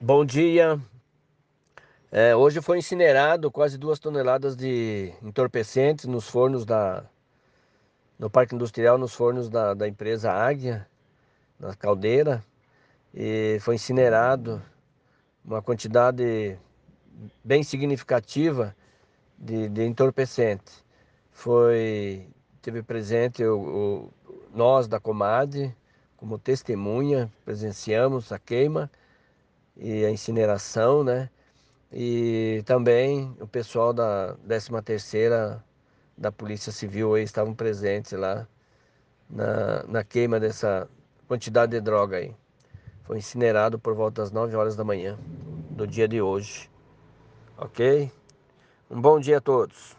Bom dia. É, hoje foi incinerado quase duas toneladas de entorpecentes nos fornos da no Parque Industrial, nos fornos da, da empresa Águia, na caldeira, e foi incinerado uma quantidade bem significativa de, de entorpecente. Foi teve presente o, o, nós da Comad como testemunha, presenciamos a queima e a incineração, né? E também o pessoal da 13ª da Polícia Civil aí estavam presentes lá na, na queima dessa quantidade de droga aí. Foi incinerado por volta das 9 horas da manhã do dia de hoje. Ok? Um bom dia a todos.